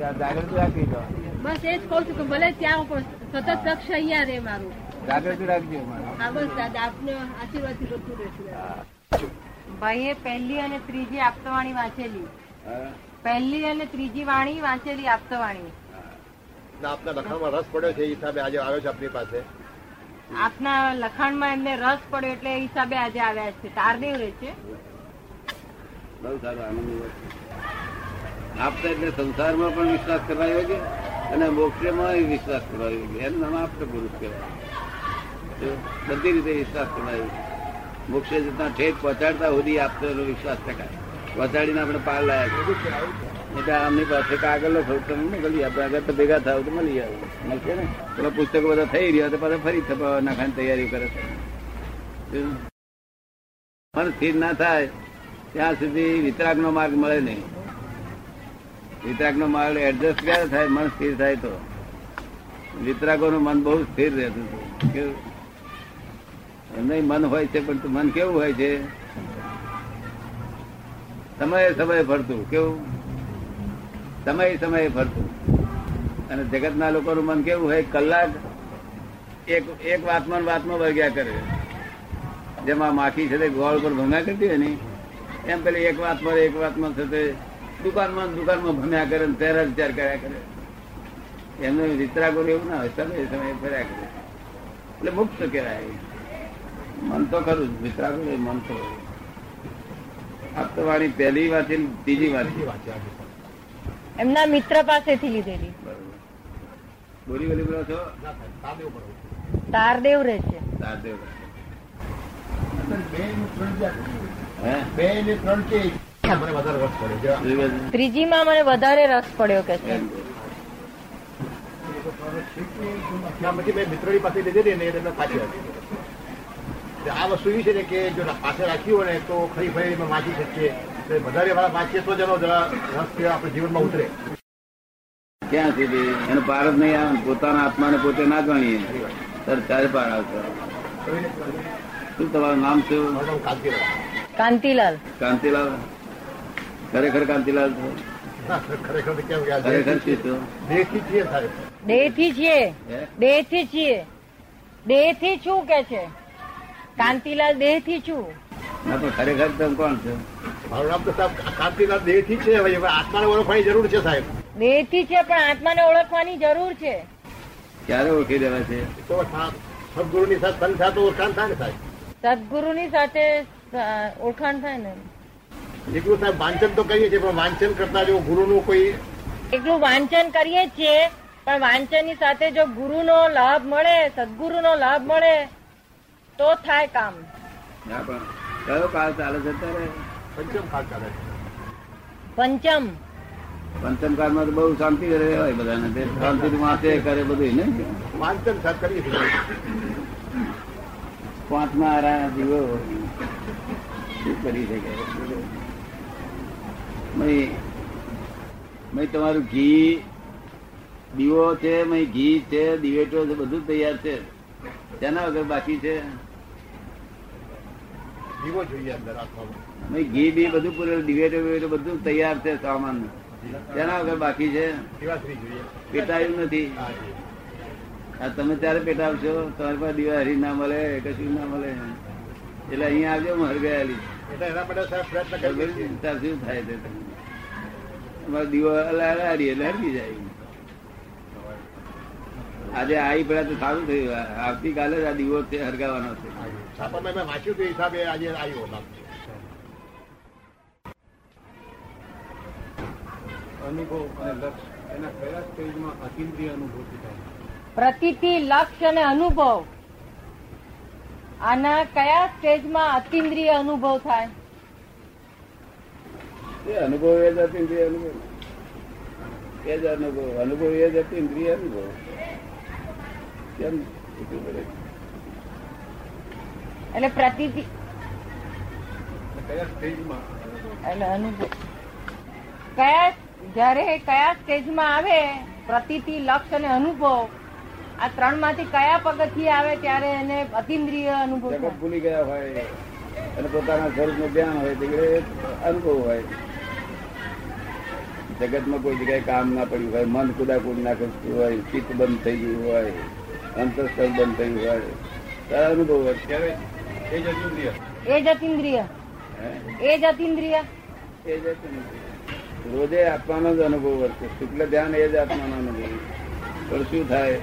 જાગૃતિ રાખવી તો બસ એ જ કઉ છું કે ભલે ત્યાં પણ સતત લક્ષ અહીંયા રે મારું. જાગૃતિ રાખજો હા બસ દાદા આપને આશીર્વાદથી બધું રહેશે. ભાઈએ પહેલી અને ત્રીજી આપતવાણી વાંચેલી. પહેલી અને ત્રીજી વાણી વાંચેલી આપતવાણી. આપના લખાણમાં રસ પડ્યો છે એ હિસાબે આજે આવ્યો છે આપની પાસે. આપના લખાણમાં એમને રસ પડ્યો એટલે એ હિસાબે આજે આવ્યા છે. તારદેવ રહે છે. બહુ સારું આનંદ છે. આપતા એટલે સંસારમાં પણ વિશ્વાસ કરવા યોગ્ય અને મોક્ષમાં વિશ્વાસ કરવા યોગ્ય એનું નામ આપતા પુરુષ કહેવાય. બધી રીતે વિશ્વાસ કરવા યોગ્ય મોક્ષે જતા ઠેઠ પહોંચાડતા સુધી આપતો વિશ્વાસ ટકાય પહોંચાડીને આપણે પાર લાયા છે એટલે આમની પાસે કાગળ લખો તમે મોકલી આપણે આગળ તો ભેગા થાવ તો મળી આવે. મળશે ને? પેલા પુસ્તકો બધા થઈ રહ્યા તો પાછા ફરી નાખવાની તૈયારી કરે છે. મન સ્થિર ના થાય, ત્યાં સુધી વિતરાગ નો માર્ગ મળે નહીં. વિતરાગ નો માર્ગ એડજસ્ટ ક્યારે થાય? મન સ્થિર થાય તો. વિતરાગો નું મન બહુ સ્થિર રહેતું હતું. કેવું? એમને મન હોય છે, પણ મન કેવું હોય છે? સમયે સમયે ફરતું. કેવું? સમય સમયે ફરતું. અને જગતના લોકોનું મન કેવું હોય? કલાક એક એક વાતમાં વાતમાં વર્ગ્યા કરે. જેમાં માખી છે ગોળ પર ભંગા કરતી હોય ને, એમ પેલી એક વાતમાં એક વાતમાં છે તે દુકાનમાં દુકાનમાં ભમ્યા કરે તેર તેરા વિચાર કર્યા કરે. એમને વિતરાગો એવું ના હોય સમય સમય ફર્યા કરે. એટલે મુક્ત કહેવાય. મન તો ખરું વિતરાગો મન તો. આપતવાણી પહેલી વાંચી ત્રીજી વાંચી એમના મિત્ર પાસેથી લીધેલી. બોલી બોલી બોલો છો? તારદેવ રહે છે. તારદેવ બે ને ત્રણ બે ને ત્રણ છે મને વધારે રસ પડ્યો છે. જોયું બધું? ત્રીજીમાં મને વધારે રસ પડ્યો કે છે. આ વસ્તુ એવી છે ને કે જો પાસે રાખ્યું હોય ને તો ખરી ફરી વાંચી શકીએ. વધારે વાળા વાંચીએ તો જ જરા રસ કે આપણે જીવનમાં ઉતરે. ક્યાં સુધી એનો પાર જ નહીં આવે ને પોતાના આત્માને પોતે ના જાણીએ ત્યારે ત્યારે પાર આવશે. શું તમારું નામ શું? કાંતિલાલ. કાંતિલાલ. કાંતિલાલ? ખરેખર કાંતિલાલ છો ના, ખરેખર તો છીએ સાહેબ. દેહથી છીએ? દેહથી છીએ. દેહથી છું કે છે? કાંતિલાલ દેહથી છું. ના પણ ખરેખર તમે કોણ છો? મારું નામ તો સાહેબ કાંતિલાલ દેહથી છે આત્માને ઓળખવાની જરૂર છે સાહેબ. દેહથી છે પણ આત્માને ઓળખવાની જરૂર છે. ક્યારે ઓળખી દેવા છે? તો સદગુરુની સાથે સંત તો ઓળખાણ થાય ને સાહેબ. સદગુરુની સાથે ઓળખાણ થાય ને. એકલું સાહેબ વાંચન તો કરીએ છીએ પણ વાંચન કરતા જો ગુરુનું કોઈ એકલું વાંચન કરીએ જ છીએ પણ વાંચનની સાથે જો ગુરુનો લાભ મળે સદગુરુનો લાભ મળે તો થાય કામ. હા પણ કયો કાળ ચાલે છે અત્યારે? પંચમ કાળ ચાલે છે. પંચમ. પંચમ કાળમાં તો બહુ શાંતિ રહે હોય બધાને તે શાંતિથી વાંચે કરે બધું ને વાંચન સાહેબ કરીએ પાંચમા આરા જીવો શું કરી શકે? તમારું ઘી દીવો છે ઘી છે દિવેટો છે બધું તૈયાર છે. તેના વગર બાકી છે? જીવો જોઈએ અંદર ઘી બી બધું પૂરેલું દિવેટો વિવેટો બધું તૈયાર છે સામાન. તેના વગર બાકી છે? પેટાયું નથી? આ તમે ત્યારે પેટાવશો તમારી પાસે દીવા હરી ના મળે કશું ના મળે. એટલે અહીંયા આવજો હું હરગાયેલી એટલે એના માટે સાહેબ પ્રયત્ન થાય છે? અમારો દીવો હલાડી એટલે જાય આજે આવી પડ્યા તો સારું થયું. આવતીકાલે જ આ દીવો હરગાવાનો છે. છાપામાં વાંચ્યું તે હિસાબે આજે આવ્યો અનુભવ અને લક્ષ એના કયા સ્ટેજમાં અતિન્દ્રિય અનુભૂતિ થાય? પ્રતિતિ લક્ષ્ય અને અનુભવ. આના કયા સ્ટેજમાં અતિન્દ્રિય અનુભવ થાય? એ અનુભવ એ જ અતિન્દ્રિય અનુભવ. એ જ અનુભવ. અનુભવ એ જ અતિન્દ્રિય અનુભવ. કેમ? એટલે પ્રતિ એટલે અનુભવ. કયા જયારે કયા સ્ટેજમાં આવે પ્રતિતિ લક્ષ અને અનુભવ આ ત્રણમાંથી કયા પગથિયે આવે ત્યારે એને અતિન્દ્રિય અનુભવ ભૂલી ગયા હોય અને પોતાના સ્વરૂપનું ધ્યાન હોય તે અનુભવ હોય. જગતમાં કોઈ જગ્યાએ કામ ના પડ્યું હોય મન કુદાકુદ નાખતું હોય ચિત્ત બંધ થઈ ગયું હોય અંતસ્તર બંધ થયું હોય. તારા અનુભવ હોય ત્યારે એ જ અતિન્દ્રિય એ જ અતિન્દ્રિય એ જ અતિન્દ્રિય એ જ રોજે આત્માનો જ અનુભવ વર્તે શુક્લ ધ્યાન એ જ આત્માનો અનુભવ પણ શું થાય?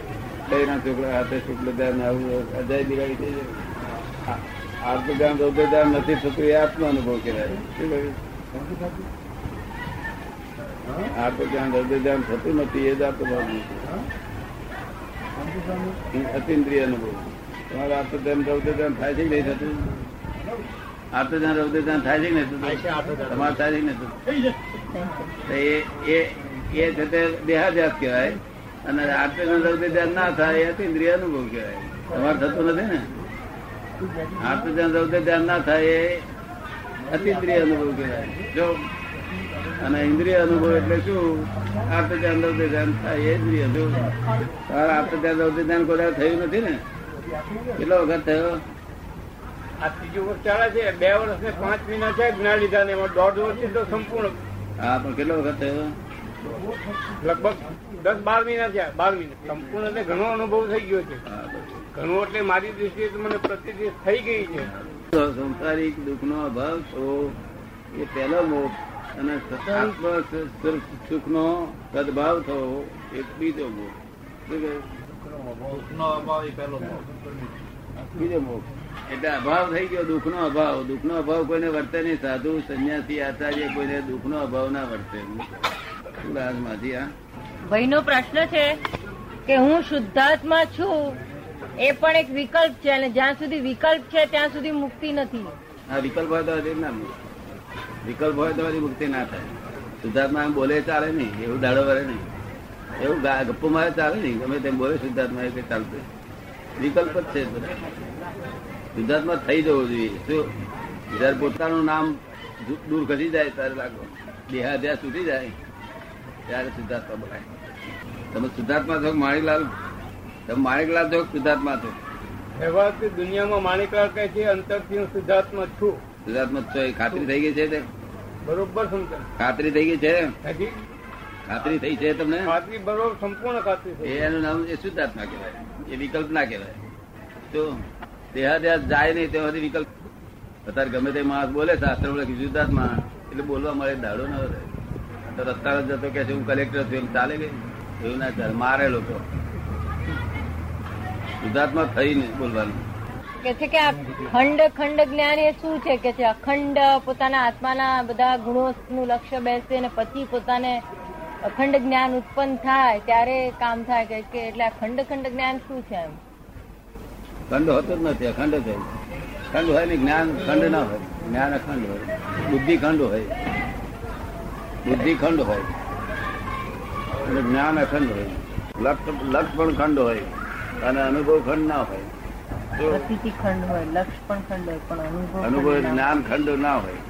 કઈના છોકરા હાથે શુક્લ ધ્યાન આવું અજાય દિવાળી થઈ જાય. આ- આત્મ ધ્યાન રૌદ્ર ધ્યાન નથી થતું એ આત્મ અનુભવ કહેવાય. શું કહ્યું? આત્મ ધ્યાન રૌદ્ર ધ્યાન થતું નથી એ જ આત્મ અતિન્દ્રિય અનુભવ. તમારે ધ્યાન રૌદ્ર ધ્યાન થાય છે કે નહીં થતું? ધ્યાન રૌદ્ર ધ્યાન થાય છે કે નહીં. તમારે થાય છે કે નહીં એ છે તે દેહાધ્યાસ કહેવાય. અને આત્મજ્ઞાન રૌદ્ર ધ્યાન ના થાય એ અતિન્દ્રિય અનુભવ કહેવાય. તમારે થતું નથી ને? આત્મજ્ઞાન રૌદ્ર ધ્યાન ના થાય એ અતિન્દ્રિય અનુભવ કહેવાય. જો અને ઇન્દ્રિય અનુભવ એટલે શું? આત્મજ્ઞાન રૌદ્ર ધ્યાન થાય એ ઇન્દ્રિય જો. તમારે આત્મજ્ઞાન રૌદ્ર ધ્યાન કોઈ થયું નથી ને? કેટલો વખત થયો? આ ત્રીજું વર્ષ ચાલે છે બે વર્ષ ને પાંચ મહિના છે જ્ઞાન લીધા ને એમાં દોઢ વર્ષથી તો સંપૂર્ણ. હા પણ કેટલો વખત થયો? લગભગ દસ બાર મહિના થયા બાર મહિના. સંપૂર્ણ એટલે ઘણો અનુભવ થઈ ગયો છે. ઘણો એટલે મારી દૃષ્ટિએ તો મને પ્રતિદિન થઈ ગઈ છે. સંસારિક દુઃખ નો અભાવ થવો એ પહેલો મોક્ષ અને આત્મ સુખ નો સદભાવ થવો એ બીજો? બીજો મોક્ષ. એટલે અભાવ થઈ ગયો દુઃખ નો અભાવ. દુઃખ નો અભાવ કોઈને વર્તે નહીં. સાધુ સંન્યાસી આચાર્ય કોઈને દુઃખ નો અભાવ ના વર્તે લાગે માજી આ પ્રશ્ન છે કે હું શુદ્ધાત્મા છું એ પણ એક વિકલ્પ છે અને જ્યાં સુધી વિકલ્પ છે ત્યાં સુધી મુક્તિ નથી. આ વિકલ્પ હોય તો ના મુક્તિ. વિકલ્પ હોય તો મુક્તિ ના થાય. શુદ્ધાત્મા બોલે ચાલે નહીં, એવું દાડો વરે નહીં. એવું ગપ્પો મારે ચાલે નહીં, ગમે તેમ બોલે શુદ્ધાત્મા એ ચાલતું વિકલ્પ જ છે. શુદ્ધાત્મા થઈ જવું જોઈએ. શું? જયારે પોતાનું નામ દૂર ઘટી જાય ત્યારે લાગો દેહાધ્યાસ છૂટી જાય, ત્યારે શુદ્ધાત્મા બોલાય. તમે શુદ્ધાત્મા છો માણિકલાલ? તમે માણિકલાલ છો શુદ્ધાત્મા છો? વ્યવહારથી દુનિયામાં માણેકલાલ કહે છે અંતરથી હું શુદ્ધાત્મા છું. શુદ્ધાત્મા છો એ ખાતરી થઈ ગઈ છે તે? બરોબર સમજણ ખાતરી થઈ ગઈ છે? ખાતરી થઈ છે તમને? ખાતરી બરોબર સંપૂર્ણ ખાતરી થઈ એનું નામ એ શુદ્ધાત્મા કહેવાય. એ વિકલ્પ ના કહેવાય. તો દેહાદ્યાસ જાય નહીં સુધી વિકલ્પ. અત્યારે ગમે તે માણસ બોલે શાસ્ત્ર બોલે કે શુદ્ધાત્મા. એટલે બોલવા મળે દાડો ન રહે. તો રસ્તા જતો કે છે હું કલેક્ટર છું એમ ચાલે ગઈ એવું ના ચાલે. મારે લોકો. શુદ્ધાત્મા થઈને બોલવાનું. કે છે કે આ ખંડ ખંડ જ્ઞાન એ શું છે? કે છે અખંડ પોતાના આત્માના બધા ગુણોનું લક્ષ્ય બેસે અને પછી પોતાને અખંડ જ્ઞાન ઉત્પન્ન થાય ત્યારે કામ થાય કે- એટલે અખંડ ખંડ ખંડ જ્ઞાન શું છે એમ? ખંડ હોતો જ નથી અખંડ છે ખંડ હોય ને જ્ઞાન ખંડ ના હોય. જ્ઞાન અખંડ હોય. બુદ્ધિ ખંડ હોય. બુદ્ધિ ખંડ હોય. અને જ્ઞાન અખંડ હોય. લક્ષ લક્ષ પણ ખંડ હોય. અને અનુભવ ખંડ ના હોય ખંડ હોય લક્ષ પણ ખંડ હોય પણ અનુભવ અનુભવ. જ્ઞાન ખંડ ના હોય